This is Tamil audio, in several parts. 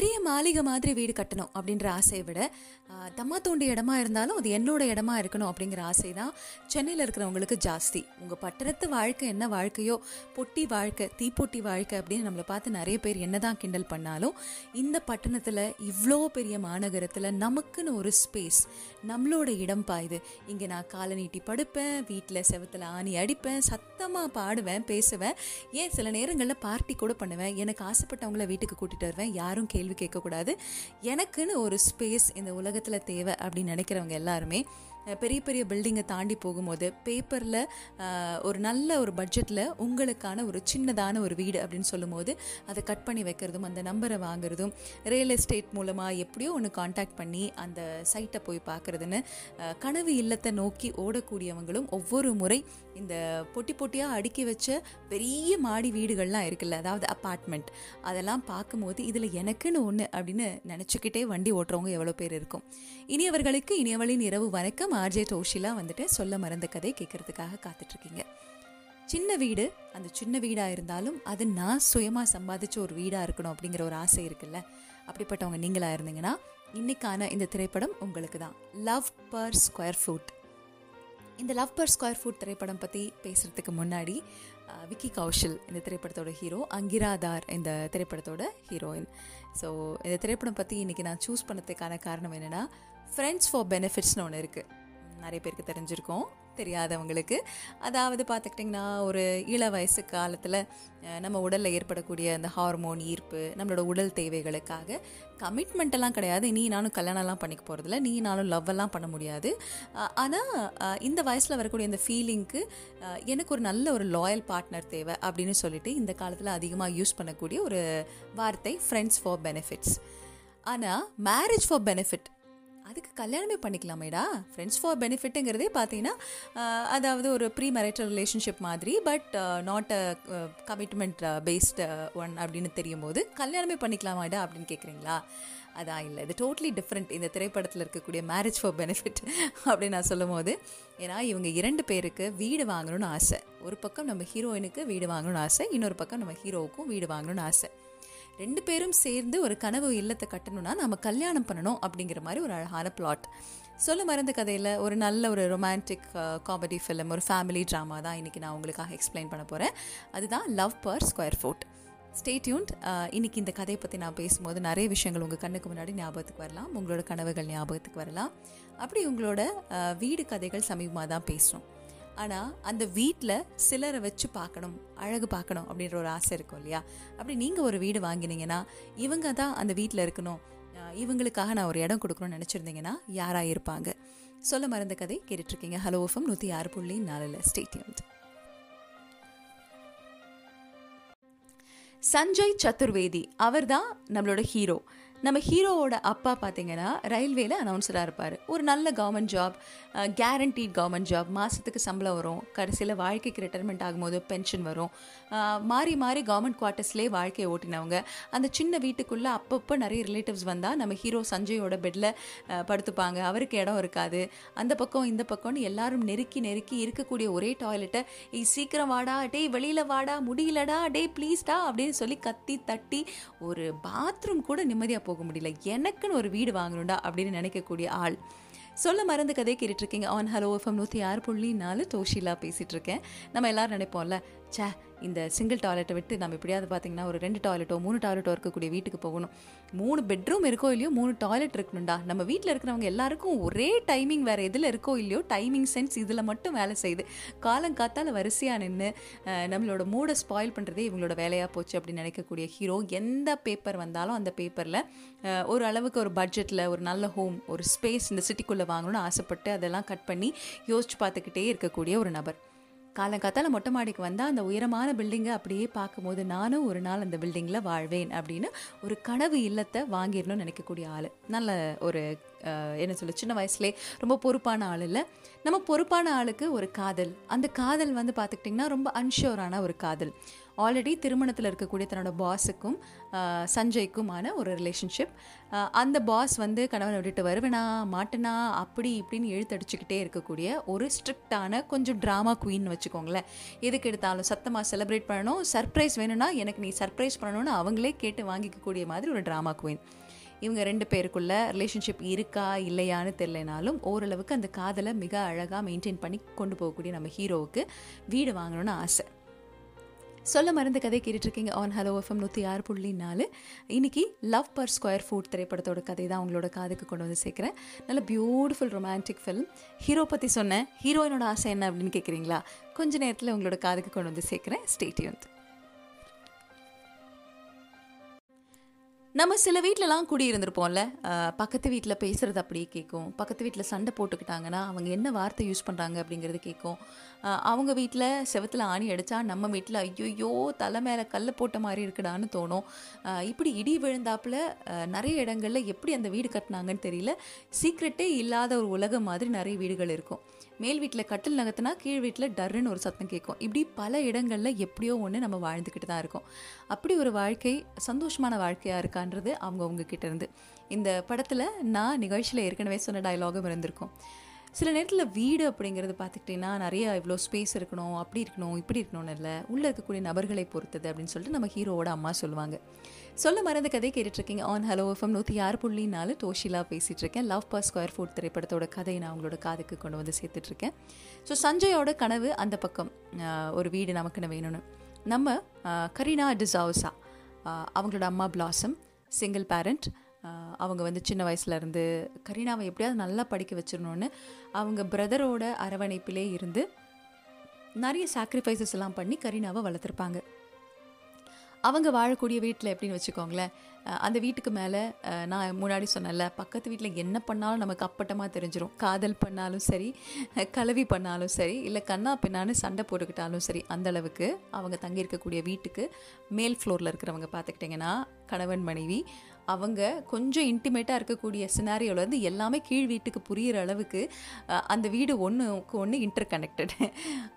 பெரிய மாளிகை மாதிரி வீடு கட்டணும் அப்படின்ற ஆசையை விட தம்மா தோண்டி இடமா இருந்தாலும் அது என்னோட இடமா இருக்கணும் அப்படிங்கிற ஆசை தான் சென்னையில் இருக்கிறவங்களுக்கு ஜாஸ்தி. உங்கள் பட்டணத்து வாழ்க்கை என்ன வாழ்க்கையோ பொட்டி வாழ்க்கை தீப்பொட்டி வாழ்க்கை அப்படின்னு நம்மளை பார்த்து நிறைய பேர் என்னதான் கிண்டல் பண்ணாலும் இந்த பட்டணத்தில் இவ்வளோ பெரிய மாநகரத்தில் நமக்குன்னு ஒரு ஸ்பேஸ் நம்மளோட இடம் பாயுது இங்கே நான் காலை நீட்டி படுப்பேன் வீட்டில் செவத்தில் ஆணி அடிப்பேன் சத்தமாக பாடுவேன் பேசுவேன். ஏன் சில நேரங்களில் பார்ட்டி கூட பண்ணுவேன். எனக்கு ஆசைப்பட்டவங்கள வீட்டுக்கு கூட்டிகிட்டு வருவேன் யாரும் கேள்வி கேட்கக்கூடாது. எனக்குன்னு ஒரு ஸ்பேஸ் இந்த உலகத்தில் தேவை அப்படின்னு நினைக்கிறவங்க எல்லாருமே பெரிய பெரிய பில்டிங்கை தாண்டி போகும்போது பேப்பரில் ஒரு நல்ல ஒரு பட்ஜெட்டில் உங்களுக்கான ஒரு சின்னதான ஒரு வீடு அப்படின்னு சொல்லும்போது அதை கட் பண்ணி வைக்கிறதும் அந்த நம்பரை வாங்குறதும் ரியல் எஸ்டேட் மூலமாக எப்படியோ ஒன்று காண்டாக்ட் பண்ணி அந்த சைட்டை போய் பார்க்குறதுன்னு கனவு இல்லத்தை நோக்கி ஓடக்கூடியவங்களும் ஒவ்வொரு முறை இந்த பொட்டி பொட்டியாக அடுக்கி வச்ச பெரிய மாடி வீடுகள்லாம் இருக்குல்ல அதாவது அப்பார்ட்மெண்ட் அதெல்லாம் பார்க்கும்போது இதில் எனக்குன்னு ஒன்று அப்படின்னு நினச்சிக்கிட்டே வண்டி ஓட்டுறவங்க எவ்வளோ பேர் இருக்கும். இனியவர்களுக்கு இனியவளின் இரவு வணக்கம். ஆர்ஜே தோஷிலாம் வந்துட்டு சொல்ல மறந்த கதை கேட்கறதுக்காக காத்துட்ருக்கீங்க. சின்ன வீடு அந்த சின்ன வீடாக இருந்தாலும் அது நான் சுயமாக சம்பாதிச்ச ஒரு வீடாக இருக்கணும் அப்படிங்கிற ஒரு ஆசை இருக்குல்ல. அப்படிப்பட்டவங்க நீங்களாக இருந்தீங்கன்னா இன்னைக்கான இந்த திரைப்படம் உங்களுக்கு தான் லவ் பர் ஸ்கொயர் ஃபுட் இந்த லவ் பர் ஸ்கொயர் ஃபுட் திரைப்படம் பற்றி பேசுகிறதுக்கு முன்னாடி விக்கி கௌஷல் இந்த திரைப்படத்தோட ஹீரோ அங்கிராதார் இந்த திரைப்படத்தோட ஹீரோயின் ஸோ இந்த திரைப்படம் பற்றி இன்றைக்கி நான் சூஸ் பண்ணதுக்கான காரணம் என்னென்னா ஃப்ரெண்ட்ஸ் ஃபார் பெனிஃபிட்ஸ்னு ஒன்று இருக்குது நிறைய பேருக்கு தெரிஞ்சிருக்கும் தெரியாதவங்களுக்கு. அதாவது பார்த்துக்கிட்டிங்கன்னா ஒரு இள வயசு காலத்தில் நம்ம உடலில் ஏற்படக்கூடிய அந்த ஹார்மோன் ஈர்ப்பு நம்மளோட உடல் தேவைகளுக்காக கமிட்மெண்ட்டெல்லாம் கிடையாது. நீ நானும் கல்யாணம்லாம் பண்ணிக்க போகிறதில்ல நீ நானும் லவ் எல்லாம் பண்ண முடியாது. ஆனால் இந்த வயசில் வரக்கூடிய இந்த ஃபீலிங்க்கு எனக்கு ஒரு நல்ல ஒரு லாயல் பார்ட்னர் தேவை அப்படின்னு சொல்லிட்டு இந்த காலத்தில் அதிகமாக யூஸ் பண்ணக்கூடிய ஒரு வார்த்தை ஃப்ரெண்ட்ஸ் ஃபார் பெனிஃபிட்ஸ் ஆனால் மேரேஜ் ஃபார் பெனிஃபிட் அதுக்கு கல்யாணமே பண்ணிக்கலாமேடா. ஃப்ரெண்ட்ஸ் ஃபார் பெனிஃபிட்டுங்கிறதே பார்த்தீங்கன்னா அதாவது ஒரு ப்ரீ மேரிட்டல் ரிலேஷன்ஷிப் மாதிரி but not a commitment based one அப்படின்னு தெரியும் போது கல்யாணமே பண்ணிக்கலாமாடா அப்படின்னு கேட்குறீங்களா அதான் இல்லை இது டோட்லி டிஃப்ரெண்ட் இந்த திரைப்படத்தில் இருக்கக்கூடிய மேரேஜ் ஃபார் பெனிஃபிட் அப்படின்னு நான் சொல்லும் போது ஏன்னா இவங்க இரண்டு பேருக்கு வீடு வாங்கணும்னு ஆசை. ஒரு பக்கம் நம்ம ஹீரோயினுக்கு வீடு வாங்கணும்னு ஆசை இன்னொரு பக்கம் நம்ம ஹீரோவுக்கும் வீடு வாங்கணும்னு ஆசை. ரெண்டு பேரும் சேர்ந்து ஒரு கனவு இல்லத்தை கட்டணும்னா நம்ம கல்யாணம் பண்ணணும் அப்படிங்கிற மாதிரி ஒரு அழகான பிளாட் சொல்ல மறந்த கதையில் ஒரு நல்ல ஒரு ரொமான்டிக் காமெடி ஃபிலிம் ஒரு ஃபேமிலி ட்ராமா தான் இன்றைக்கி நான் உங்களுக்காக எக்ஸ்பிளைன் பண்ண போகிறேன் அதுதான் love per square foot stay tuned இன்னைக்கு இந்த கதையை பற்றி நான் பேசும்போது நிறைய விஷயங்கள் உங்கள் கண்ணுக்கு முன்னாடி ஞாபகத்துக்கு வரலாம். உங்களோட கனவுகள் ஞாபகத்துக்கு வரலாம். அப்படி உங்களோட uh, வீடு கதைகள் சமீபமாக தான் பேசுகிறோம் ஆனால் அந்த வீட்டில் சிலரை வச்சு பார்க்கணும் அழகு பார்க்கணும் அப்படின்ற ஒரு ஆசை இருக்கும் இல்லையா? அப்படி நீங்கள் ஒரு வீடு வாங்கினீங்கன்னா இவங்க தான் அந்த வீட்டில் இருக்கணும். இவங்களுக்காக நான் ஒரு இடம் கொடுக்கணும்னு நினச்சிருந்தீங்கன்னா யாராக இருப்பாங்க? சொல்ல மறந்த கதை கேட்டுட்ருக்கீங்க. ஹலோ எஃப்எம் நூற்றி ஆறு புள்ளி நாலில். ஸ்டேடியம் சஞ்சய் சதுர்வேதி அவர்தான் நம்மளோட ஹீரோ நம்ம ஹீரோவோட அப்பா பார்த்தீங்கன்னா ரயில்வேல அனௌன்சராக இருப்பார். ஒரு நல்ல government job guaranteed government job மாதத்துக்கு சம்பளம் வரும். கடைசியில் வாழ்க்கைக்கு ரிட்டைர்மெண்ட் ஆகும்போது பென்ஷன் வரும். மாறி மாறி கவர்மெண்ட் குவார்ட்டர்ஸ்லேயே வாழ்க்கையை ஓட்டினவங்க. அந்த சின்ன வீட்டுக்குள்ளே அப்பப்போ நிறைய ரிலேட்டிவ்ஸ் வந்தால் நம்ம ஹீரோ சஞ்சயோட பெட்டில் படுத்துப்பாங்க. அவருக்கு இடம் இருக்காது. அந்த பக்கம் இந்த பக்கம்னு எல்லாரும் நெருக்கி நெருக்கி இருக்கக்கூடிய ஒரே டாய்லெட்டை ஏய் சீக்கிரம் வாடா. டேய் வெளியில் வாடா. முடியலடா. டேய் ப்ளீஸ்டா அப்படின்னு சொல்லி கத்தி தட்டி ஒரு பாத்ரூம் கூட நிம்மதியாக போக முடியல. எனக்குன்னு ஒரு வீடு வாங்கணும்டா அப்படின்னு நினைக்கக்கூடிய ஆள். சொல்ல மறந்து கதை கேட்டுட்ருக்கீங்க ஆன் ஹலோ எஃப்எம் நூற்றி ஆறு புள்ளி நாலு தோஷிலா பேசிகிட்ருக்கேன் நம்ம எல்லாரும் நினைப்போம்ல ச்சே இந்த சிங்கிள் டாய்லெட்டை விட்டு நம்ம எப்படியாவது பார்த்தீங்கன்னா ஒரு ரெண்டு டாய்லெட்டோ மூணு டாய்லெட்டோ இருக்கக்கூடிய வீட்டுக்கு போகணும். மூணு பெட்ரூம் இருக்கோ இல்லையோ மூணு டாய்லெட் இருக்கணும்டா. நம்ம வீட்டில் இருக்கிறவங்க எல்லாருக்கும் ஒரே டைமிங் வேறு எதில் இருக்கோ இல்லையோ டைமிங் சென்ஸ் இதில் மட்டும் வேலை செய்யுது. காலங்காத்தால வரிசையாக நின்று நம்மளோட மூடை ஸ்பாயில் பண்ணுறதே இவங்களோட வேலையாக போச்சு அப்படின்னு நினைக்கக்கூடிய ஹீரோ எந்த பேப்பர் வந்தாலும் அந்த பேப்பரில் ஒரு அளவுக்கு ஒரு பட்ஜெட்டில் ஒரு நல்ல ஹோம் ஒரு ஸ்பேஸ் இந்த சிட்டிக்குள்ளே வாங்கணும்னு ஆசைப்பட்டு அதெல்லாம் கட் பண்ணி யோசிச்சு பார்த்துக்கிட்டே இருக்கக்கூடிய ஒரு நபர். காலங்காத்தால மொட்டை மாடிக்கு வந்தால் அந்த உயரமான பில்டிங்கை அப்படியே பார்க்கும்போது நானும் ஒரு நாள் அந்த பில்டிங்கில் வாழ்வேன் அப்படின்னு ஒரு கனவு இல்லத்தை வாங்கிடணும்னு நினைக்கக்கூடிய ஆள். நல்ல ஒரு என்ன சொல்ல சின்ன வயசுலேயே ரொம்ப பொறுப்பான ஆள் இல்லை. நம்ம பொறுப்பான ஆளுக்கு ஒரு காதல். அந்த காதல் வந்து பார்த்துக்கிட்டிங்கன்னா ரொம்ப அன்ஷோரான ஒரு காதல். ஆல்ரெடி திருமணத்தில் இருக்கக்கூடிய தன்னோட பாஸுக்கும் சஞ்சய்க்குமான ஒரு ரிலேஷன்ஷிப் அந்த பாஸ் வந்து கணவனை விட்டுட்டு வருவேனா மாட்டேனா அப்படி இப்படின்னு எழுத்தடிச்சுக்கிட்டே இருக்கக்கூடிய ஒரு ஸ்ட்ரிக்டான கொஞ்சம் ட்ராமா குயின்னு வச்சுக்கோங்களேன். எதுக்கு எடுத்தாலும் சத்தமாக செலிப்ரேட் பண்ணணும். சர்ப்ரைஸ் வேணும்னா எனக்கு நீ சர்ப்ரைஸ் பண்ணணும்னு அவங்களே கேட்டு வாங்கிக்கக்கூடிய மாதிரி ஒரு ட்ராமா குயின் இவங்க ரெண்டு பேருக்குள்ள ரிலேஷன்ஷிப் இருக்கா இல்லையான்னு தெரியலனாலும் ஓரளவுக்கு அந்த காதலை மிக அழகாக மெயின்டைன் பண்ணி கொண்டு போகக்கூடிய நம்ம ஹீரோவுக்கு வீடு வாங்கணும்னு ஆசை. சொல்ல மருந்து கதை கேட்டுட்ருக்கீங்க. ஆன் ஹலோ எஃப்எம் நூற்றி ஆறு புள்ளி நாலு. இன்னைக்கு லவ் பர் ஸ்கொயர் ஃபுட் திரைப்படத்தோட கதை தான் உங்களோட காதுக்கு கொண்டு வந்து சேர்க்குறேன். நல்ல பியூட்டிஃபுல் ரொமான்டிக் ஃபிலிம் ஹீரோ பற்றி சொன்னேன். ஹீரோயினோட ஆசை என்ன அப்படின்னு கேட்குறீங்களா கொஞ்ச நேரத்தில் உங்களோட காதுக்கு கொண்டு வந்து சேர்க்குறேன். ஸ்டேட்யூன் நம்ம சில வீட்டிலலாம் குடியிருந்திருப்போம்ல பக்கத்து வீட்டில் பேசுகிறது அப்படியே கேட்கும் பக்கத்து வீட்டில் சண்டை போட்டுக்கிட்டாங்கன்னா அவங்க என்ன வார்த்தை யூஸ் பண்ணுறாங்க அப்படிங்கிறது கேட்கும் அவங்க வீட்டில் செவத்தில் ஆணி அடித்தா நம்ம வீட்டில் ஐயோயோ தலை மேலே கல்லை போட்ட மாதிரி இருக்குடான்னு தோணும். இப்படி இடி விழுந்தாப்புல நிறைய இடங்களில் எப்படி அந்த வீடு கட்டினாங்கன்னு தெரியல. சீக்ரெட்டே இல்லாத ஒரு உலகம் மாதிரி நிறைய வீடுகள் இருக்கும். மேல் வீட்டில் கட்டில் நகர்த்தினா கீழ் வீட்டில் டர்ன்னு ஒரு சத்தம் கேட்கும் இப்படி பல இடங்களில் எப்படியோ ஒன்று நம்ம வாழ்ந்துக்கிட்டு தான் இருக்கோம். அப்படி ஒரு வாழ்க்கை சந்தோஷமான வாழ்க்கையாக இருக்கான்னு அவங்க அவங்க கிட்டேருந்து இந்த படத்தில் நான் நிகழ்ச்சியில் ஏற்கனவே சொன்ன டயலாகும் இருந்திருக்கும். சில நேரத்தில் வீடு அப்படிங்கிறது பார்த்துக்கிட்டிங்கன்னா நிறைய இவ்வளோ ஸ்பேஸ் இருக்கணும் அப்படி இருக்கணும் இப்படி இருக்கணும்னு இல்லை. உள்ளே இருக்கக்கூடிய நபர்களை பொறுத்தது அப்படின்னு சொல்லிட்டு நம்ம ஹீரோவோட அம்மா சொல்லுவாங்க. சொல்ல மறந்த கதை கேட்டுட்ருக்கீங்க. ஆன் ஹலோ எஃப்எம் நூற்றி ஆறு புள்ளி நாலு டோஷிலா பேசிகிட்டு இருக்கேன் லவ் பர் ஸ்கொயர் ஃபுட் திரைப்படத்தோட கதையை நான் உங்களோட காதுக்கு கொண்டு வந்து சேர்த்துட்ருக்கேன். ஸோ சஞ்சயோட கனவு அந்த பக்கம் ஒரு வீடு நமக்குன்னு வேணும்னு. நம்ம கரீனா டிசாவ்ஸா அவங்களோட அம்மா பிளாசம் சிங்கிள் பேரண்ட் அவங்க வந்து சின்ன வயசுலேருந்து கரீனாவை எப்படியாவது நல்லா படிக்க வச்சிடணும்னு அவங்க பிரதரோட அரவணைப்பிலே இருந்து நிறைய சாக்ரிஃபைசஸ் எல்லாம் பண்ணி கரீனாவை வளர்த்துருப்பாங்க. அவங்க வாழக்கூடிய வீட்டில் எப்படின்னு வச்சுக்கோங்களேன். அந்த வீட்டுக்கு மேலே நான் முன்னாடி சொன்னேன்ல பக்கத்து வீட்டில் என்ன பண்ணாலும் நமக்கு அப்பட்டமாக தெரிஞ்சிடும் காதல் பண்ணாலும் சரி கலவி பண்ணாலும் சரி இல்லை கண்ணா பின்னான்னு சண்டை போட்டுக்கிட்டாலும் சரி அந்த அளவுக்கு அவங்க தங்கியிருக்கக்கூடிய வீட்டுக்கு மேல் ஃப்ளோரில் இருக்கிறவங்க பார்த்துக்கிட்டிங்கன்னா கணவன் மனைவி அவங்க கொஞ்சம் இன்டிமேட்டாக இருக்கக்கூடிய சினாரியோலேருந்து எல்லாமே கீழ் வீட்டுக்கு புரியிற அளவுக்கு அந்த வீடு ஒன்றுக்கு ஒன்று இன்டர் கனெக்டட்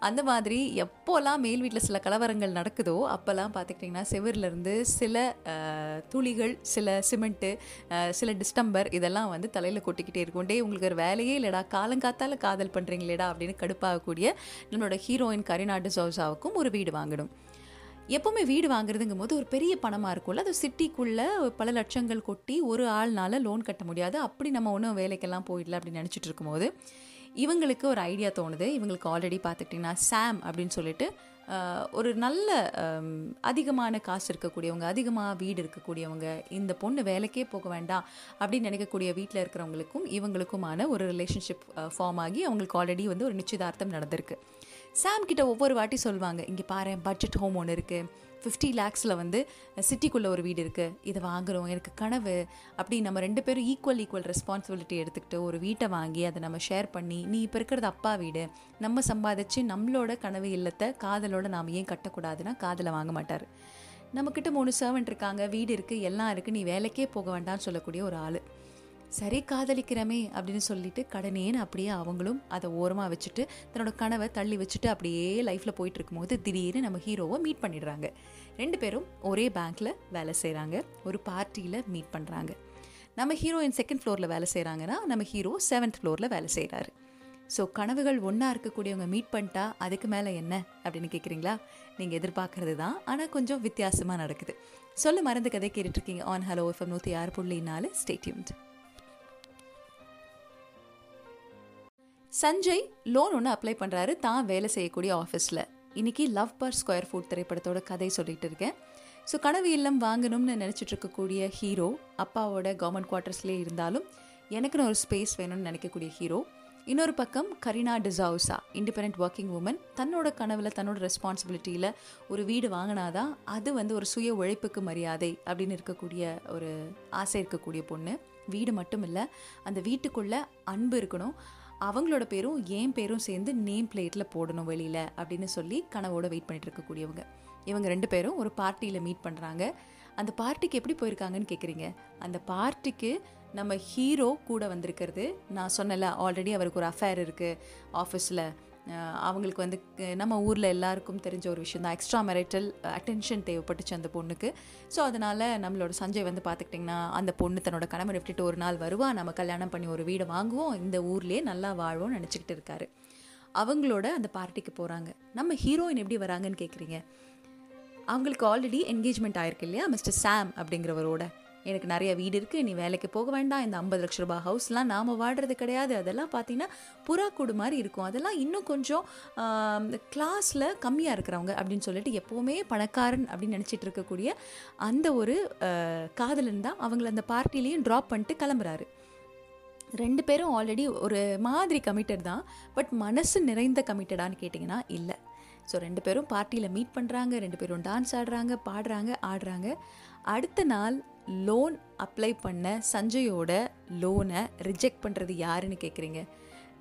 அந்த மாதிரி எப்போல்லாம் மேல் வீட்டில் சில கலவரங்கள் நடக்குதோ அப்போல்லாம் பார்த்துக்கிட்டிங்கன்னா செவர்லேருந்து சில துளிகள் சில சிமெண்ட்டு சில டிஸ்டம்பர் இதெல்லாம் வந்து தலையில் கொட்டிக்கிட்டே இருக்கும். டே உங்களுக்கு ஒரு வேலையே இல்லைடா. காலங்காத்தால் காதல் பண்ணுறீங்களேடா அப்படின்னு கடுப்பாகக்கூடிய நம்மளோட ஹீரோயின் கரீனா டிசோசாவுக்கும் ஒரு வீடு வாங்கணும் எப்போவுமே வீடு வாங்குறதுங்கும் போது ஒரு பெரிய பணமாக இருக்கும்ல. அது சிட்டிக்குள்ளே பல லட்சங்கள் கொட்டி ஒரு ஆள்னால லோன் கட்ட முடியாது. அப்படி நம்ம ஒன்றும் வேலைக்கெல்லாம் போயிடல அப்படின்னு நினச்சிட்டு இருக்கும்போது இவங்களுக்கு ஒரு ஐடியா தோணுது. இவங்களுக்கு ஆல்ரெடி பார்த்துக்கிட்டிங்கன்னா சாம் அப்படின்னு சொல்லிட்டு ஒரு நல்ல அதிகமான காசு இருக்கக்கூடியவங்க அதிகமாக வீடு இருக்கக்கூடியவங்க இந்த பொண்ணு வேலைக்கே போக வேண்டாம் அப்படின்னு நினைக்கக்கூடிய வீட்டில் இருக்கிறவங்களுக்கும் இவங்களுக்குமான ஒரு ரிலேஷன்ஷிப் ஃபார்ம் ஆகி அவங்களுக்கு ஆல்ரெடி வந்து ஒரு நிச்சயதார்த்தம் நடந்திருக்கு. சாம் கிட்ட ஒவ்வொரு வாட்டி சொல்லுவாங்க இங்கே பாரு பட்ஜெட் ஹோம் ஒன்று இருக்குது ஃபிஃப்டி லேக்ஸில் வந்து சிட்டிக்குள்ளே ஒரு வீடு இருக்குது இதை வாங்குகிறோம் எனக்கு கனவு. அப்படி நம்ம ரெண்டு பேரும் ஈக்குவல் ஈக்குவல் ரெஸ்பான்சிபிலிட்டி எடுத்துக்கிட்டு ஒரு வீட்டை வாங்கி அதை நம்ம ஷேர் பண்ணி நீ இப்போ இருக்கிறது அப்பா வீடு. நம்ம சம்பாதிச்சு நம்மளோட கனவு இல்லத்தை காதலோட நாம் ஏன் கட்டக்கூடாதுன்னா காதலை வாங்க மாட்டார். நம்மக்கிட்ட மூணு சர்வெண்ட் இருக்காங்க. வீடு இருக்குது எல்லாம் இருக்குது நீ வேலைக்கே போக வேண்டாம்னு சொல்லக்கூடிய ஒரு ஆள். சரி காதலிக்கிறமே அப்படின்னு சொல்லிட்டு கடனேன்னு அப்படியே அவங்களும் அதை ஓரமாக வச்சுட்டு தன்னோட கனவை தள்ளி வச்சுட்டு அப்படியே லைஃப்பில் போயிட்டு இருக்கும்போது திடீர்னு நம்ம ஹீரோவை மீட் பண்ணிடுறாங்க. ரெண்டு பேரும் ஒரே பேங்க்கில் வேலை செய்கிறாங்க ஒரு பார்ட்டியில் மீட் பண்ணுறாங்க நம்ம ஹீரோயின் செகண்ட் ஃப்ளோரில் வேலை செய்கிறாங்கன்னா நம்ம ஹீரோ செவன்த் ஃப்ளோரில் வேலை செய்கிறாரு ஸோ கனவுகள் ஒன்றா இருக்கக்கூடியவங்க மீட் பண்ணிட்டா அதுக்கு மேலே என்ன அப்படின்னு கேட்குறீங்களா நீங்கள் எதிர்பார்க்கறது தான் ஆனால் கொஞ்சம் வித்தியாசமாக நடக்குது. சொல்ல மறந்து கதை கேட்டுட்ருக்கீங்க ஆன் ஹலோ எஃப்எம் நூற்றி ஆறு புள்ளி நாலு. ஸ்டேட்யூன்ட் சஞ்சய் லோன் ஒன்று அப்ளை பண்ணுறாரு தான் வேலை செய்யக்கூடிய ஆஃபீஸில் இன்னைக்கு லவ் பர் ஸ்கொயர் ஃபுட் திரைப்படத்தோட கதை சொல்லிட்டு இருக்கேன். ஸோ கனவு இல்லம் வாங்கணும்னு நினச்சிட்டு இருக்கக்கூடிய ஹீரோ அப்பாவோட கவர்மெண்ட் குவார்ட்டர்ஸ்லேயே இருந்தாலும் எனக்குன்னு ஒரு ஸ்பேஸ் வேணும்னு நினைக்கக்கூடிய ஹீரோ இன்னொரு பக்கம் Kareena D'Souza independent working woman தன்னோட கனவில் தன்னோட ரெஸ்பான்சிபிலிட்டியில் ஒரு வீடு வாங்கினாதான் அது வந்து ஒரு சுய உழைப்புக்கு மரியாதை அப்படின்னு இருக்கக்கூடிய ஒரு ஆசை இருக்கக்கூடிய பொண்ணு. வீடு மட்டும் இல்லை அந்த வீட்டுக்குள்ளே அன்பு இருக்கணும். அவங்களோட பேரும் என் பேரும் சேர்ந்து நேம் பிளேட்டில் போடணும் வெளியில் அப்படின்னு சொல்லி கனவோட வெயிட் பண்ணிட்டு இருக்கக்கூடியவங்க. இவங்க ரெண்டு பேரும் ஒரு பார்ட்டியில் மீட் பண்ணுறாங்க அந்த பார்ட்டிக்கு எப்படி போயிருக்காங்கன்னு கேட்குறீங்க அந்த பார்ட்டிக்கு நம்ம ஹீரோ கூட வந்திருக்கிறது நான் சொன்னல ஆல்ரெடி அவருக்கு ஒரு அஃபேர் இருக்குது ஆஃபீஸில் அவங்களுக்கு வந்து நம்ம ஊரில் எல்லாருக்கும் தெரிஞ்ச ஒரு விஷயம் தான். எக்ஸ்ட்ரா மெரிட்டல் அட்டென்ஷன் தேவைப்பட்டுச்சு அந்த பொண்ணுக்கு. ஸோ அதனால் நம்மளோட சஞ்சய் வந்து பார்த்துக்கிட்டிங்கன்னா அந்த பொண்ணு தன்னோட கணவன் விட்டுட்டு ஒரு நாள் வருவா. நம்ம கல்யாணம் பண்ணி ஒரு வீடு வாங்குவோம். இந்த ஊர்லேயே நல்லா வாழ்வோம்னு நினச்சிக்கிட்டு இருக்காரு. அவங்களோட அந்த பார்ட்டிக்கு போகிறாங்க நம்ம ஹீரோயின் எப்படி வராங்கன்னு கேட்குறீங்க அவங்களுக்கு ஆல்ரெடி என்கேஜ்மெண்ட் ஆயிருக்கு இல்லையா மிஸ்டர் சாம் அப்படிங்கிறவரோட? எனக்கு நிறைய வீடு இருக்குது நீ வேலைக்கு போக வேண்டாம். இந்த ஐம்பது லட்ச ரூபாய் ஹவுஸ்லாம் நாம் வாடுறது கிடையாது. அதெல்லாம் பார்த்தீங்கன்னா புறா கூடு மாதிரி இருக்கும். அதெல்லாம் இன்னும் கொஞ்சம் கிளாஸில் கம்மியாக இருக்கிறவங்க அப்படின்னு சொல்லிட்டு எப்போவுமே பணக்காரன் அப்படின்னு நினச்சிட்டு இருக்கக்கூடிய அந்த ஒரு காதலன் தான் அவங்கள அந்த பார்ட்டிலையும் ட்ராப் பண்ணிட்டு கிளம்புறாரு. ரெண்டு பேரும் ஆல்ரெடி ஒரு மாதிரி கமிட்டட் தான். பட் மனசு நிறைந்த கமிட்டடான்னு கேட்டிங்கன்னா இல்லை. ஸோ ரெண்டு பேரும் பார்ட்டியில் மீட் பண்ணுறாங்க ரெண்டு பேரும் டான்ஸ் ஆடுறாங்க பாடுறாங்க ஆடுறாங்க. அடுத்த நாள் லோன் அப்ளை பண்ண சஞ்சயோட லோனை ரிஜெக்ட் பண்ணுறது யாருன்னு கேட்குறீங்க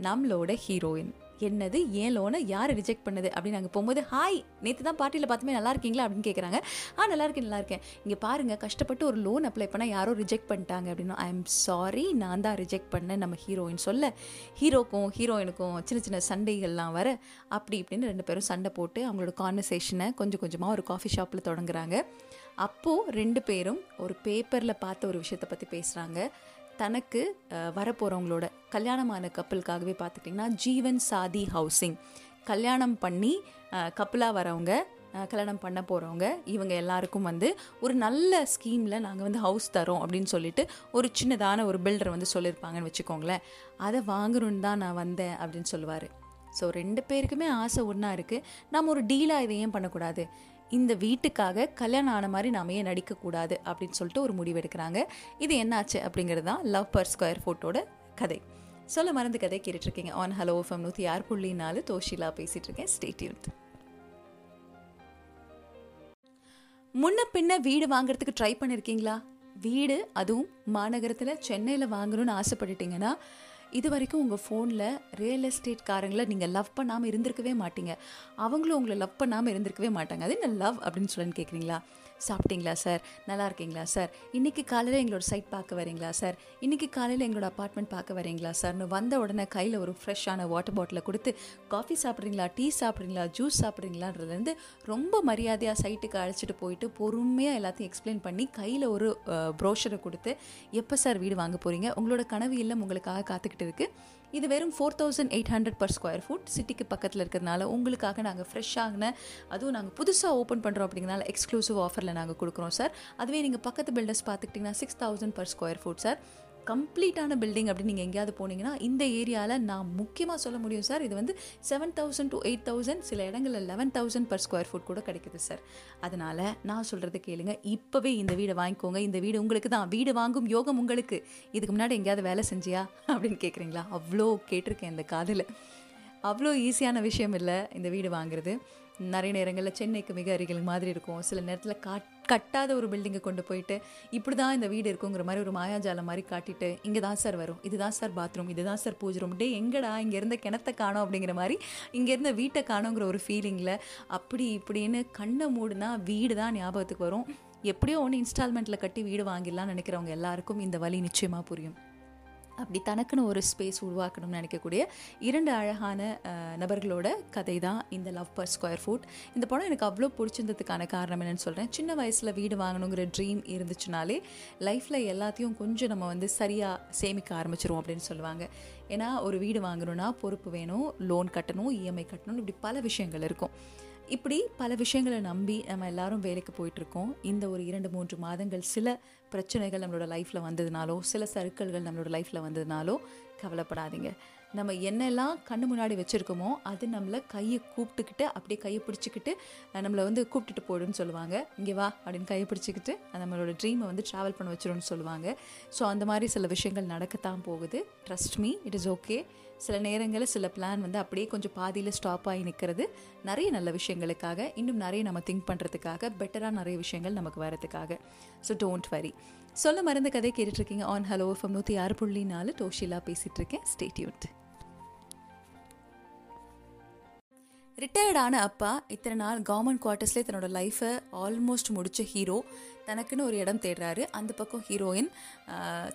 நம்மளோட ஹீரோயின் என்னது? ஏன் லோனை யார் ரிஜெக்ட் பண்ணுது? அப்படின்னு நாங்கள் போகும்போது ஹாய் நேற்று தான் பார்ட்டியில் பார்த்துமே நல்லா இருக்கீங்களா? அப்படின்னு கேட்குறாங்க ஆ நல்லா இருக்கேன் நல்லா இருக்கேன். இங்கே பாருங்கள் கஷ்டப்பட்டு ஒரு லோன் அப்ளை பண்ணால் யாரோ ரிஜெக்ட் பண்ணிட்டாங்க அப்படின்னு. ஐ எம் சாரி நான் தான் ரிஜெக்ட் பண்ணேன் நம்ம ஹீரோயின் சொல்ல. ஹீரோக்கும் ஹீரோயினுக்கும் சின்ன சின்ன சண்டைகள்லாம் வர அப்படி இப்படின்னு ரெண்டு பேரும் சண்டை போட்டு அவங்களோட கான்வர்சேஷனை கொஞ்சம் கொஞ்சமாக ஒரு காஃபி ஷாப்பில் தொடங்குறாங்க. அப்போது ரெண்டு பேரும் ஒரு பேப்பரில் பார்த்த ஒரு விஷயத்தை பற்றி பேசுகிறாங்க தனக்கு வரப்போகிறவங்களோட கல்யாணமான கப்பலுக்காகவே பார்த்துட்டிங்கன்னா ஜீவன் சாதி ஹவுசிங் கல்யாணம் பண்ணி கப்பலாக வரவங்க கல்யாணம் பண்ண போகிறவங்க இவங்க எல்லாருக்கும் வந்து ஒரு நல்ல ஸ்கீமில் நாங்கள் வந்து ஹவுஸ் தரோம் அப்படின்னு சொல்லிட்டு ஒரு சின்னதான ஒரு பில்டர் வந்து சொல்லியிருப்பாங்கன்னு வச்சுக்கோங்களேன். அதை வாங்கணுன்னு தான் நான் வந்தேன் அப்படின்னு சொல்லுவார். ஸோ ரெண்டு பேருக்குமே ஆசை ஒன்றா இருக்குது நம்ம ஒரு டீலாக இதை ஏன் பண்ணக்கூடாது? இந்த வீட்டுக்காக கல்யாணம் ஆன மாதிரி நாம ஏன் நடிக்கக்கூடாது அப்படின்னு சொல்லிட்டு ஒரு முடிவு எடுக்கிறாங்க. இது என்னாச்சு அப்படிங்கிறது தான் லவ் பர் ஸ்கொயர் ஃபோட்டோட கதை. சொல்ல மறந்து கதை கேட்டுட்ருக்கீங்க. ஆன் ஹலோ ஃபம் நூற்றி ஆறு புள்ளி நாலு தோஷிலா பேசிகிட்டு இருக்கேன் ஸ்டேட்யூன் முன்ன பின்ன வீடு வாங்குறதுக்கு ட்ரை பண்ணியிருக்கீங்களா வீடு அதுவும் மாநகரத்தில் சென்னையில் வாங்கணும்னு ஆசைப்பட்டுட்டீங்கன்னா இது வரைக்கும் உங்கள் ஃபோனில் ரியல் எஸ்டேட் காரங்களை நீங்கள் லவ் பண்ணாமல் இருந்திருக்கவே மாட்டீங்க. அவங்களும் உங்களை லவ் பண்ணாமல் இருந்திருக்கவே மாட்டாங்க. அது என்ன லவ் அப்படின்னு சொல்லி கேட்குறீங்களா சாப்பிட்டீங்களா சார் நல்லா இருக்கீங்களா சார் இன்றைக்கி காலையில் எங்களோட சைட் பார்க்க வரீங்களா சார் இன்றைக்கி காலையில் எங்களோட அப்பார்ட்மெண்ட் பார்க்க வரீங்களா சார்னு வந்த உடனே கையில் ஒரு ஃப்ரெஷ்ஷான வாட்டர் பாட்டிலை கொடுத்து காஃபி சாப்பிட்றீங்களா டீ சாப்பிட்றீங்களா ஜூஸ் சாப்பிட்றீங்களான்றதுலேருந்து ரொம்ப மரியாதையாக சைட்டுக்கு அழைச்சிட்டு போயிட்டு பொறுமையாக எல்லாத்தையும் எக்ஸ்பிளைன் பண்ணி கையில் ஒரு ப்ரோஷரை கொடுத்து எப்போ சார் வீடு வாங்க போகிறீங்க உங்களோட கனவு இல்லம் உங்களுக்காக காத்துக்கிட்டு இருக்கு. இது வெறும் four thousand eight hundred per square foot சிட்டிக்கு பக்கத்தில் இருக்கிறதுனால உங்களுக்காக நாங்கள் ஃப்ரெஷ்ஷாகின அதுவும் நாங்கள் புதுசாக ஓப்பன் பண்ணுறோம் அப்படிங்கிறனால எக்ஸ்க்ளூசிவ் ஆஃபரில் நாங்கள் கொடுக்குறோம் சார் அதுவே நீங்கள் பக்கத்து பில்டர்ஸ் பார்த்துக்கிட்டிங்கன்னா six thousand per square foot sir கம்ப்ளீட்டான building அப்படின்னு நீங்கள் எங்கேயாவது போனீங்கன்னா இந்த ஏரியாவில் நான் முக்கியமாக சொல்ல முடியும் சார் இது வந்து seven thousand to eight thousand சில இடங்களில் eleven thousand per square foot கூட கிடைக்குது சார் அதனால் நான் சொல்கிறது கேளுங்க. இப்போவே இந்த வீடை வாங்கிக்கோங்க. இந்த வீடு உங்களுக்கு தான். வீடு வாங்கும் யோகம் உங்களுக்கு. இதுக்கு முன்னாடி எங்கேயாவது வேலை செஞ்சியா? அப்படின்னு கேட்குறீங்களா அவ்வளோ கேட்டிருக்கேன் இந்த காதில். அவ்வளோ ஈஸியான விஷயம் இல்லை இந்த வீடு வாங்குறது. நிறைய நேரங்களில் சென்னைக்கு மிக அருகில் மாதிரி இருக்கும். சில நேரத்தில் காட் கட்டாத ஒரு பில்டிங்கை கொண்டு போயிட்டு இப்படி தான் இந்த வீடு இருக்குங்கிற மாதிரி ஒரு மாயாஜாலம் மாதிரி காட்டிட்டு இங்கே தான் சார் வரும் இதுதான் சார் பாத்ரூம் இதுதான் சார் பூஜை ரூம் டே எங்கடா? இங்கேருந்து கிணத்தை காணோம் அப்படிங்கிற மாதிரி இங்கேருந்து வீட்டை காணோங்கிற ஒரு ஃபீலிங்கில் அப்படி இப்படின்னு கண்ணை மூடுனா வீடு தான் ஞாபகத்துக்கு வரும். எப்படியோ ஒன்று இன்ஸ்டால்மெண்ட்டில் கட்டி வீடு வாங்கிடலாம்னு நினைக்கிறவங்க எல்லாருக்கும் இந்த வழி நிச்சயமாக புரியும். அப்படி தனக்குன்னு ஒரு ஸ்பேஸ் உருவாக்கணும்னு நினைக்கக்கூடிய இரண்டு அழகான நபர்களோட கதை தான் இந்த லவ் பர் ஸ்கொயர் ஃபுட் இந்த படம் எனக்கு அவ்வளோ பிடிச்சிருந்ததுக்கான காரணம் என்னென்னு சொல்கிறேன் சின்ன வயசில் வீடு வாங்கணுங்கிற ட்ரீம் இருந்துச்சுனாலே லைஃப்பில் எல்லாத்தையும் கொஞ்சம் நம்ம வந்து சரியாக சேமிக்க ஆரம்பிச்சிரும் அப்படின்னு சொல்லுவாங்க. ஏன்னா ஒரு வீடு வாங்கணும்னா பொறுப்பு வேணும் லோன் கட்டணும் இஎம்ஐ கட்டணும் இப்படி பல விஷயங்கள் இருக்கும். இப்படி பல விஷயங்களை நம்பி நம்ம எல்லாரும் வேலைக்கு போயிட்டுருக்கோம். இந்த ஒரு இரண்டு மூன்று மாதங்கள் சில பிரச்சனைகள் நம்மளோட லைஃப்பில் வந்ததுனாலோ சில சர்க்கிள்கள் நம்மளோட லைஃப்பில் வந்ததுனாலோ கவலைப்படாதீங்க. நம்ம என்னெல்லாம் கண்ணு முன்னாடி வச்சுருக்கோமோ அது நம்மளை கையை கூப்பிட்டுக்கிட்டு அப்படியே கையை பிடிச்சிக்கிட்டு நம்மளை வந்து கூப்பிட்டுட்டு போடுன்னு சொல்லுவாங்க. இங்கே வா அப்படின்னு கையை பிடிச்சிக்கிட்டு நம்மளோட ட்ரீமை வந்து ட்ராவல் பண்ண வச்சிடும்னு சொல்லுவாங்க. ஸோ அந்த மாதிரி சில விஷயங்கள் நடக்கத்தான் போகுது. Trust me it is okay சில நேரங்களில் சில பிளான் வந்து அப்படியே கொஞ்சம் பாதியில் ஸ்டாப் ஆகி நிற்கிறது நிறைய நல்ல விஷயங்களுக்காக இன்னும் நிறைய நம்ம திங்க் பண்ணுறதுக்காக பெட்டராக நிறைய விஷயங்கள் நமக்கு வரதுக்காக ஸோ டோன்ட் வரி சொல்ல மறந்த கதை கேட்டுட்ருக்கீங்க. ஆன் ஹலோ எஃப்எம் நூற்றி ஆறு புள்ளி நாலு டோஷிலா பேசிகிட்டு இருக்கேன் ஸ்டேட்யூட் ரிட்டையர்டான அப்பா இத்தனை நாள் கவர்மெண்ட் குவார்ட்டர்ஸ்லேயே தன்னோட லைஃப்பை ஆல்மோஸ்ட் முடித்த ஹீரோ தனக்குன்னு ஒரு இடம் தேடுறாரு. அந்த பக்கம் ஹீரோயின்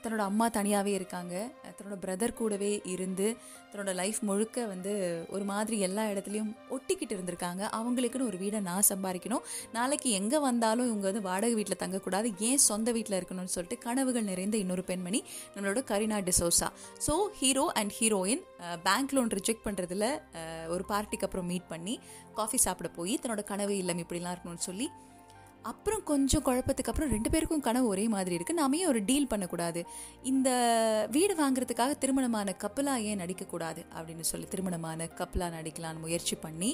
தன்னோட அம்மா தனியாகவே இருக்காங்க. தன்னோட பிரதர் கூடவே இருந்து தன்னோட லைஃப் முழுக்க வந்து ஒரு மாதிரி எல்லா இடத்துலையும் ஒட்டிக்கிட்டு இருந்திருக்காங்க. அவங்களுக்குன்னு ஒரு வீடை நான் சம்பாதிக்கணும். நாளைக்கு எங்கே வந்தாலும் இவங்க வந்து வாடகை வீட்டில் தங்கக்கூடாது. ஏன் சொந்த வீட்டில் இருக்கணும்னு சொல்லிட்டு கனவுகள் நிறைந்த இன்னொரு பெண்மணி நம்மளோட Kareena D'Souza so hero and heroine bank loan reject பண்ணுறதுல ஒரு பார்ட்டிக்கு அப்புறம் மீட் பண்ணி காஃபி சாப்பிட போய் தன்னோட கனவு இல்லம் இப்படிலாம் இருக்கணும்னு சொல்லி அப்புறம் கொஞ்சம் குழப்பத்துக்கு அப்புறம் ரெண்டு பேருக்கும் கனவு ஒரே மாதிரி இருக்குது நாம ஒரு டீல் பண்ணக்கூடாது? இந்த வீடு வாங்குறதுக்காக திருமணமான கப்பலாக ஏன் நடிக்கக்கூடாது? அப்படின்னு சொல்லி திருமணமான கப்பலாக நடிக்கலான்னு முயற்சி பண்ணி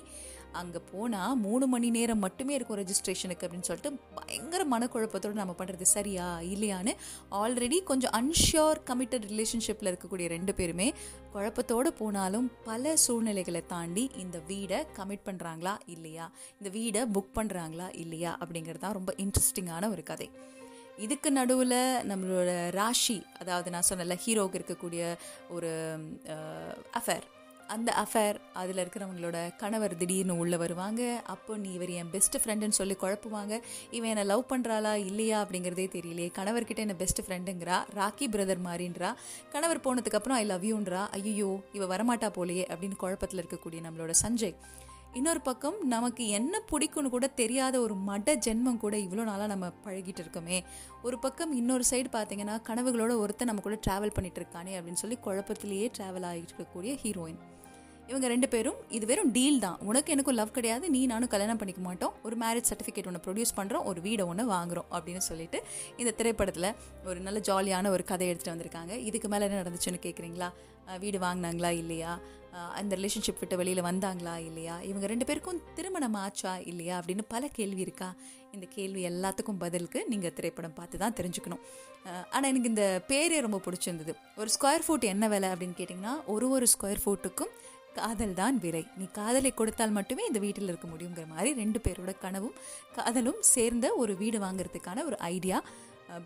அங்கே போனால் மூணு மணி நேரம் மட்டுமே இருக்கும் ரெஜிஸ்ட்ரேஷனுக்கு அப்படின்னு சொல்லிட்டு பயங்கர மனக்குழப்பத்தோடு நம்ம பண்ணுறது சரியா? இல்லையான்னு ஆல்ரெடி கொஞ்சம் அன்ஷியோர் கமிட்டட் ரிலேஷன்ஷிப்பில் இருக்கக்கூடிய ரெண்டு பேருமே குழப்பத்தோடு போனாலும் பல சூழ்நிலைகளை தாண்டி இந்த வீடை கமிட் பண்ணுறாங்களா இல்லையா? இந்த வீடை புக் பண்ணுறாங்களா இல்லையா? அப்படிங்கிறது தான் ரொம்ப இன்ட்ரெஸ்டிங்கான ஒரு கதை. இதுக்கு நடுவில் நம்மளோட ராஷி அதாவது நான் சொன்னல ஹீரோவுக்கு இருக்கக்கூடிய ஒரு அஃபேர் அந்த அஃபேர் அதில் இருக்கிறவங்களோட கணவர் திடீர்னு உள்ளே வருவாங்க. அப்போ நீ இவர் என் பெஸ்ட் ஃப்ரெண்டுன்னு சொல்லி குழப்புவாங்க. இவன் என்னை லவ் பண்ணுறாளா இல்லையா அப்படிங்கிறதே தெரியலையே. கணவர்கிட்ட என்ன பெஸ்ட் ஃப்ரெண்டுங்கிறா ராக்கி பிரதர் மாதிரின்றா கணவர் போனதுக்கப்புறம் ஐ லவ் யூன்றா ஐயோ இவ வரமாட்டா போலையே அப்படின்னு குழப்பத்தில் இருக்கக்கூடிய நம்மளோட சஞ்சய். இன்னொரு பக்கம் நமக்கு என்ன பிடிக்கும்னு கூட தெரியாத ஒரு மட ஜென்மம் கூட இவ்வளோ நாளாக நம்ம பழகிட்டு இருக்கோமே. ஒரு பக்கம் இன்னொரு சைடு பார்த்தீங்கன்னா கனவுகளோட ஒருத்தன் நம்ம கூட ட்ராவல் பண்ணிட்டு இருக்கானே அப்படின்னு சொல்லி குழப்பத்திலேயே ட்ராவல் ஆகிட்டு இருக்கக்கூடிய ஹீரோயின் இவங்க ரெண்டு பேரும் இது வெறும் டீல் தான். உனக்கு எனக்கும் லவ் கிடையாது நீ நானும் கல்யாணம் பண்ணிக்க மாட்டோம். ஒரு மேரேஜ் சர்டிஃபிகேட் ஒன்று ப்ரொடியூஸ் பண்ணுறோம் ஒரு வீடை ஒன்று வாங்குறோம் அப்படின்னு சொல்லிட்டு இந்த திரைப்படத்தில் ஒரு நல்ல ஜாலியான ஒரு கதை எடுத்துகிட்டு வந்திருக்காங்க. இதுக்கு மேலே என்ன நடந்துச்சுன்னு கேட்குறீங்களா வீடு வாங்கினாங்களா இல்லையா? அந்த ரிலேஷன்ஷிப் விட்டு வெளியில் வந்தாங்களா இல்லையா? இவங்க ரெண்டு பேருக்கும் திருமணம் ஆச்சா இல்லையா அப்படின்னு பல கேள்வி இருக்கா? இந்த கேள்வி எல்லாத்துக்கும் பதிலுக்கு நீங்கள் திரைப்படம் பார்த்து தான் தெரிஞ்சுக்கணும். ஆனால் எனக்கு இந்த பேரே ரொம்ப பிடிச்சிருந்தது. ஒரு ஸ்கொயர் ஃபுட் என்ன விலை அப்படின்னு கேட்டிங்கன்னா ஒரு ஒரு ஸ்கொயர் ஃபுட்டுக்கும் காதல் தான் விலை நீ காதலை கொடுத்தால் மட்டுமே இந்த வீட்டில் இருக்க முடியுங்கிற மாதிரி ரெண்டு பேரோட கனவும் காதலும் சேர்ந்த ஒரு வீடு வாங்குறதுக்கான ஒரு ஐடியா.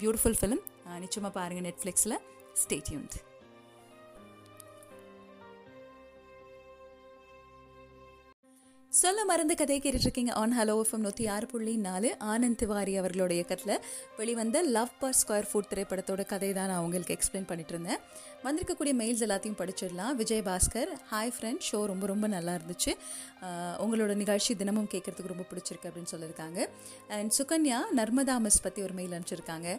பியூட்டிஃபுல் ஃபிலிம் நிச்சயமாக பாருங்கள் நெட்ஃப்ளிக்ஸில் ஸ்டேட்யூன்ட் சொல்ல மறந்த கதை கேட்டுட்ருக்கீங்க. ஆன் ஹலோ எஃப்எம் நூற்றி ஆறு புள்ளி நாலு. ஆனந்த் திவாரி அவர்களோட இயக்கத்தில் வெளிவந்த லவ் பர் ஸ்கொயர் ஃபுட் திரைப்படத்தோட கதை தான் நான் உங்களுக்கு எக்ஸ்பிளைன் பண்ணிட்டு இருந்தேன். வந்திருக்கக்கூடிய மெயில்ஸ் எல்லாத்தையும் படிச்சிடலாம். Vijay Bhaskar hi friend show ரொம்ப ரொம்ப நல்லா இருந்துச்சு. உங்களோட நிகழ்ச்சி தினமும் கேட்கறதுக்கு ரொம்ப பிடிச்சிருக்கு அப்படின்னு சொல்லியிருக்காங்க. அண்ட் சுகன்யா நர்மதா மிஸ் பற்றி ஒரு மெயில் அனுப்பிச்சிருக்காங்க.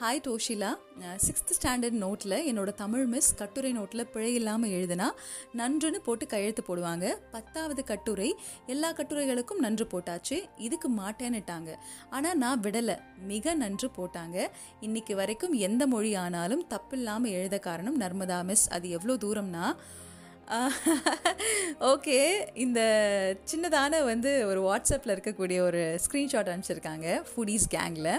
ஹாய் டோஷிலா சிக்ஸ்த் ஸ்டாண்டர்ட் நோட்டில் என்னோட தமிழ் மிஸ் கட்டுரை நோட்டில் பிழை இல்லாமல் எழுதுனா நன்றுன்னு போட்டு கையெழுத்து போடுவாங்க. பத்தாவது கட்டுரை எல்லா கட்டுரைகளுக்கும் நன்று போட்டாச்சு. இதுக்கு மாட்டேன்னுட்டாங்க. ஆனால் நான் விடலை. மிக நன்று போட்டாங்க. இன்னைக்கு வரைக்கும் எந்த மொழி ஆனாலும் தப்பில்லாமல் எழுத காரணம் நர்மதா மிஸ் அது எவ்வளோ தூரம்னா? ஓகே இந்த சின்னதான வந்து ஒரு வாட்ஸ்அப்பில் இருக்கக்கூடிய ஒரு ஸ்க்ரீன்ஷாட் அனுப்பிச்சிருக்காங்க ஃபுடீஸ் கேங்கில்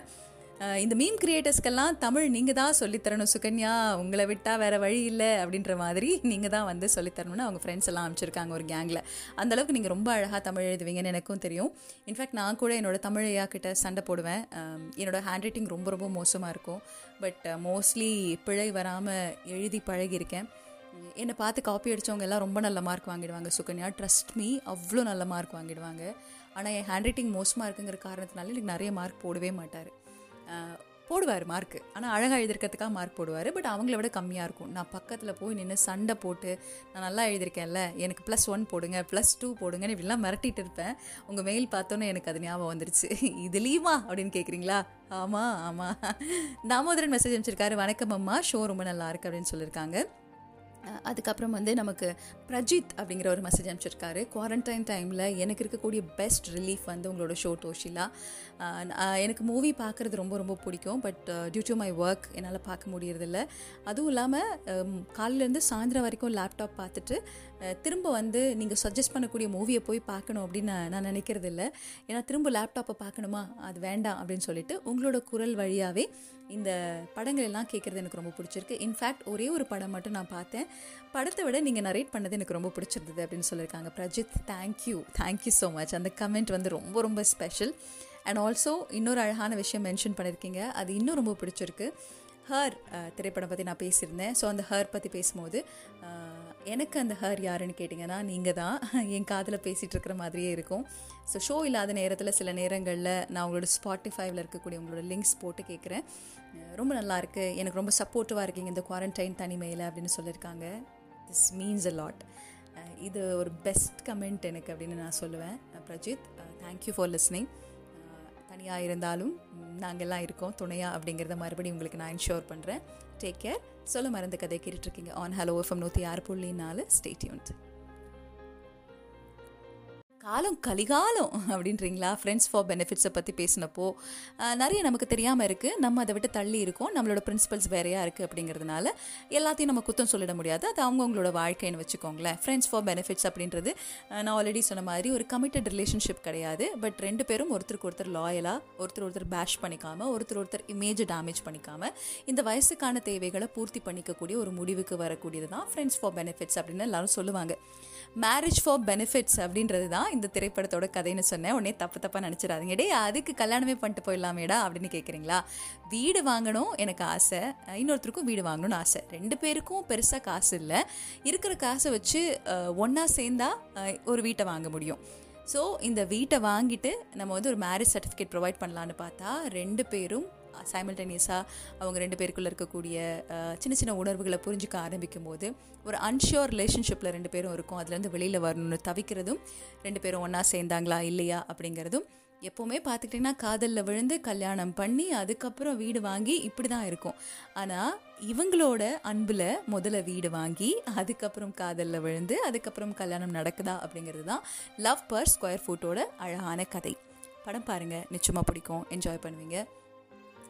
இந்த மீம் கிரியேட்டர்ஸ்க்கெல்லாம் தமிழ் நீங்கள் தான் சொல்லித்தரணும் சுகன்யா. உங்களை விட்டால் வேறு வழி இல்லை அப்படின்ற மாதிரி நீங்கள் தான் வந்து சொல்லித்தரணும்னு அவங்க ஃப்ரெண்ட்ஸ் எல்லாம் அமைச்சிருக்காங்க ஒரு கேங்கில் அந்தளவுக்கு நீங்கள் ரொம்ப அழகாக தமிழ் எழுதுவீங்கன்னு எனக்கும் தெரியும். இன்ஃபேக்ட் நான் கூட என்னோட தமிழ் ஐயா கிட்ட சண்டை போடுவேன். என்னோடய என்னோட ஹேண்ட் ரைட்டிங் ரொம்ப ரொம்ப மோசமாக இருக்கும். பட் மோஸ்ட்லி பிழை வராமல் எழுதி பழகியிருக்கேன். என்னை பார்த்து காப்பி அடித்தவங்க எல்லாம் ரொம்ப நல்ல மார்க் வாங்கிடுவாங்க சுகன்யா. ட்ரஸ்ட் மீ அவ்வளோ நல்ல மார்க் வாங்கிடுவாங்க. ஆனால் என் ஹேண்ட் ரைட்டிங் மோசமாக இருக்குங்கிற காரணத்தினால எனக்கு நிறைய மார்க் போடவே மாட்டார். போடுவார் மார்க்கு ஆனால் அழகாக எழுதிருக்கிறதுக்காக மார்க் போடுவார். பட் அவங்கள விட கம்மியாக இருக்கும். நான் பக்கத்தில் போய் நின்று சண்டை போட்டு நான் நல்லா எழுதியிருக்கேன்ல எனக்கு ப்ளஸ் ஒன் போடுங்க ப்ளஸ் டூ போடுங்கன்னு இப்படிலாம் மிரட்டிட்டு இருப்பேன். உங்கள் மெயில் பார்த்தோன்னே எனக்கு அது ஞாபகம் வந்துருச்சு. இதுலேயுமா அப்படின்னு கேட்குறீங்களா ஆமாம் ஆமாம் தாமோதரன் மெசேஜ் அனுப்பிச்சிருக்காரு. வணக்கம் அம்மா ஷோ ரொம்ப நல்லா இருக்குது அப்படின்னு சொல்லியிருக்காங்க அதுக்கப்புறம் வந்து நமக்கு பிரஜித் அப்படிங்கிற ஒரு மெசேஜ் அனுப்பிச்சிருக்காரு. குவாரண்டைன் டைமில் எனக்கு இருக்கக்கூடிய பெஸ்ட் ரிலீஃப் வந்து உங்களோட ஷோ டோஷிலா எனக்கு மூவி பார்க்குறது ரொம்ப ரொம்ப பிடிக்கும். But due to my work என்னால் பார்க்க முடியறதில்ல. அதுவும் இல்லாமல் காலையிலேருந்து சாயந்தரம் வரைக்கும் லேப்டாப் பார்த்துட்டு திரும்ப வந்து நீங்கள் சஜஸ்ட் பண்ணக்கூடிய மூவியை போய் பார்க்கணும் அப்படின்னு நான் நான் நினைக்கிறதில்ல. ஏன்னா திரும்ப லேப்டாப்பை பார்க்கணுமா? அது வேண்டாம் அப்படின்னு சொல்லிட்டு உங்களோட குரல் வழியாகவே இந்த படங்கள் எல்லாம் கேட்குறது எனக்கு ரொம்ப பிடிச்சிருக்கு. இன்ஃபேக்ட் ஒரே ஒரு படம் மட்டும் நான் பார்த்தேன். படத்தை விட நீங்கள் நரேட் பண்ணது எனக்கு ரொம்ப பிடிச்சிருந்தது அப்படின்னு சொல்லியிருக்காங்க. Prajith thank you thank you so much அந்த கமெண்ட் வந்து ரொம்ப ரொம்ப ஸ்பெஷல் அண்ட் ஆல்சோ இன்னொரு அழகான விஷயம் மென்ஷன் பண்ணியிருக்கீங்க. அது இன்னும் ரொம்ப பிடிச்சிருக்கு. ஹர் திரைப்படம் பற்றி நான் பேசியிருந்தேன். ஸோ அந்த ஹர் பற்றி பேசும்போது எனக்கு அந்த ஹர் யாருன்னு கேட்டிங்கன்னா நீங்கள் தான் என் காதில் பேசிகிட்டு இருக்கிற மாதிரியே இருக்கும். ஸோ ஷோ இல்லாத நேரத்தில் சில நேரங்களில் நான் உங்களோட ஸ்பாட்டிஃபைவில் இருக்கக்கூடிய உங்களோட லிங்க்ஸ் போட்டு கேட்குறேன் ரொம்ப நல்லாயிருக்கு எனக்கு ரொம்ப சப்போர்ட்டிவாக இருக்கீங்க இந்த குவாரண்டைன் தனிமையில் அப்படின்னு சொல்லியிருக்காங்க. திஸ் மீன்ஸ் அ லாட் இது ஒரு பெஸ்ட் கமெண்ட் எனக்கு அப்படின்னு நான் சொல்லுவேன். பிரஜித் தேங்க்யூ ஃபார் லிஸ்னிங் தனியாக இருந்தாலும் நாங்கள்லாம் இருக்கோம் துணையா அப்படிங்கிறத மறுபடியும் உங்களுக்கு நான் இன்ஷோர் பண்ணுறேன் டேக் கேர் சொல்ல மருந்து கதை கேட்டுட்ருக்கீங்க ஆன் ஹலோ எஃப்எம் நூற்றி ஆறு புள்ளி நாலு. ஸ்டேட்யூன்ட் காலம் கலிகாலம் அப்படின்றீங்களா? ஃப்ரெண்ட்ஸ் ஃபார் பெனிஃபிட்ஸை பற்றி பேசினப்போ நிறைய நமக்கு தெரியாமல் இருக்குது நம்ம அதை விட்டு தள்ளி இருக்கோம். நம்மளோட பிரின்சிபல்ஸ் வேறையாக இருக்குது அப்படிங்கிறதுனால எல்லாத்தையும் நம்ம குத்தம் சொல்லிட முடியாது. அது அவங்கவுங்களோட வாழ்க்கைன்னு வச்சுக்கோங்களேன். ஃப்ரெண்ட்ஸ் ஃபார் பெனிஃபிட்ஸ் அப்படின்றது நான் ஆல்ரெடி சொன்ன மாதிரி ஒரு கமிட்டட் ரிலேஷன்ஷிப் கிடையாது. பட் ரெண்டு பேரும் ஒருத்தருக்கு ஒருத்தர் லாயலாக ஒருத்தர் ஒருத்தர் பேஷ் பண்ணிக்காமல் ஒருத்தர் ஒருத்தர் இமேஜை டேமேஜ் பண்ணிக்காமல் இந்த வயசுக்கான தேவைகளை பூர்த்தி பண்ணிக்கக்கூடிய ஒரு முடிவுக்கு வரக்கூடியது தான் ஃப்ரெண்ட்ஸ் ஃபார் பெனிஃபிட்ஸ் அப்படின்னு எல்லாரும் சொல்லுவாங்க. மேரேஜ் ஃபார் பெனிஃபிட்ஸ் அப்படின்றது தான் இந்த திரைப்படத்தோட கதைன்னு சொன்னேன். உடனே தப்பு தப்பாக நினச்சிடாதீங்க. டே அதுக்கு கல்யாணமே பண்ணிட்டு போயிடலாமேடா அப்படின்னு கேட்குறீங்களா வீடு வாங்கணும் எனக்கு ஆசை. இன்னொருத்தருக்கும் வீடு வாங்கணும்னு ஆசை. ரெண்டு பேருக்கும் பெருசாக காசு இல்லை. இருக்கிற காசை வச்சு ஒன்றா சேர்ந்தா ஒரு வீட்டை வாங்க முடியும். ஸோ இந்த வீட்டை வாங்கிட்டு நம்ம வந்து ஒரு மேரேஜ் சர்டிஃபிகேட் ப்ரொவைட் பண்ணலான்னு பார்த்தா ரெண்டு பேரும் சைமல்டேனியஸாக அவங்க ரெண்டு பேருக்குள்ளே இருக்கக்கூடிய சின்ன சின்ன உணர்வுகளை புரிஞ்சுக்க ஆரம்பிக்கும் போது ஒரு அன்ஷியோர் ரிலேஷன்ஷிப்பில் ரெண்டு பேரும் இருக்கும். அதுலேருந்து வெளியில் வரணும்னு தவிக்கிறதும் ரெண்டு பேரும் ஒன்றா சேர்ந்தாங்களா இல்லையா அப்படிங்கிறதும் எப்போவுமே பார்த்துக்கிட்டிங்கன்னா காதலில் விழுந்து கல்யாணம் பண்ணி அதுக்கப்புறம் வீடு வாங்கி இப்படி தான் இருக்கும். ஆனால் இவங்களோட அன்பில் முதல்ல வீடு வாங்கி அதுக்கப்புறம் காதலில் விழுந்து அதுக்கப்புறம் கல்யாணம் நடக்குதா அப்படிங்கிறது தான் லவ் பர் ஸ்கொயர் ஃபுட்டோட அழகான கதை. படம் பாருங்கள் நிச்சயமாக பிடிக்கும். என்ஜாய் பண்ணுவீங்க.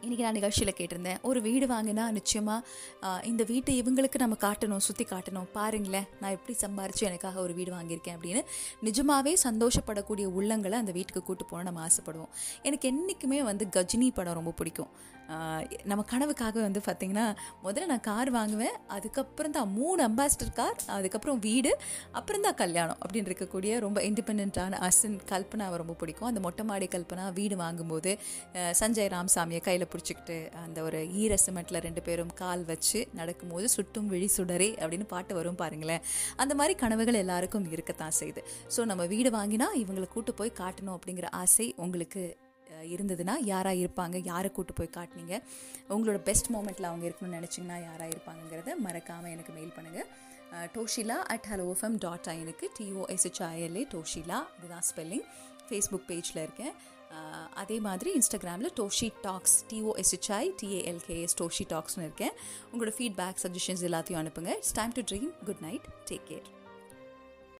இன்றைக்கி நான் நிகழ்ச்சியில் கேட்டிருந்தேன். ஒரு வீடு வாங்கினா நிச்சயமாக இந்த வீட்டை இவங்களுக்கு நம்ம காட்டணும் சுற்றி காட்டணும். பாருங்களேன் நான் எப்படி சம்பாரித்து எனக்காக ஒரு வீடு வாங்கியிருக்கேன் அப்படின்னு நிஜமாவே சந்தோஷப்படக்கூடிய உள்ளங்களை அந்த வீட்டுக்கு கூட்டு போன நம்ம ஆசைப்படுவோம். எனக்கு என்றைக்குமே வந்து கஜினி படம் ரொம்ப பிடிக்கும். நம்ம கனவுக்காக வந்து பார்த்திங்கன்னா முதல்ல நான் கார் வாங்குவேன் அதுக்கப்புறம் தான் மூணு அம்பாசிடர் கார் அதுக்கப்புறம் வீடு அப்புறம் தான் கல்யாணம் அப்படின்னு இருக்கக்கூடிய ரொம்ப இண்டிபெண்ட்டான அசன் கல்பனாவை ரொம்ப பிடிக்கும். அந்த மொட்டை மாடி கல்பனா வீடு வாங்கும்போது சஞ்சய் ராம்சாமியை கையில் பிடிச்சிக்கிட்டு அந்த ஒரு ஈர சிமெண்ட்டில் ரெண்டு பேரும் கால் வச்சு நடக்கும்போது சுட்டும் விழி சுடரே அப்படின்னு பாட்டு வரும் பாருங்களேன். அந்த மாதிரி கனவுகள் எல்லாருக்கும் இருக்கத்தான் செய்யுது. ஸோ நம்ம வீடு வாங்கினா இவங்களை கூட்டு போய் காட்டணும் அப்படிங்கிற ஆசை உங்களுக்கு இருந்ததுன்னா யாராக இருப்பாங்க யாரை கூட்டு போய் காட்டினீங்க உங்களோட பெஸ்ட் மூமெண்ட்டில் அவங்க இருக்கணும்னு நினச்சிங்கன்னா யாராக இருப்பாங்கங்கிறத மறக்காமல் எனக்கு மெயில் பண்ணுங்கள் டோஷிலா அட் ஹலோ எஃப்எம் டாட் ஐனுக்கு டிஓஎஸ்ஹெச்ஐஎல்ஏ டோஷிலா இதுதான் ஸ்பெல்லிங் ஃபேஸ்புக் பேஜில் இருக்கேன். அதே மாதிரி இன்ஸ்டாகிராமில் டோஷி டாக்ஸ் டிஓஎஸ்ஹெச்ஐ டிஏஎல்கேஎஸ் டோஷி டாக்ஸ்னு இருக்கேன். உங்களோட ஃபீட்பேக் சஜஷன்ஸ் எல்லாத்தையும் அனுப்புங்க. It's time to dream good night take care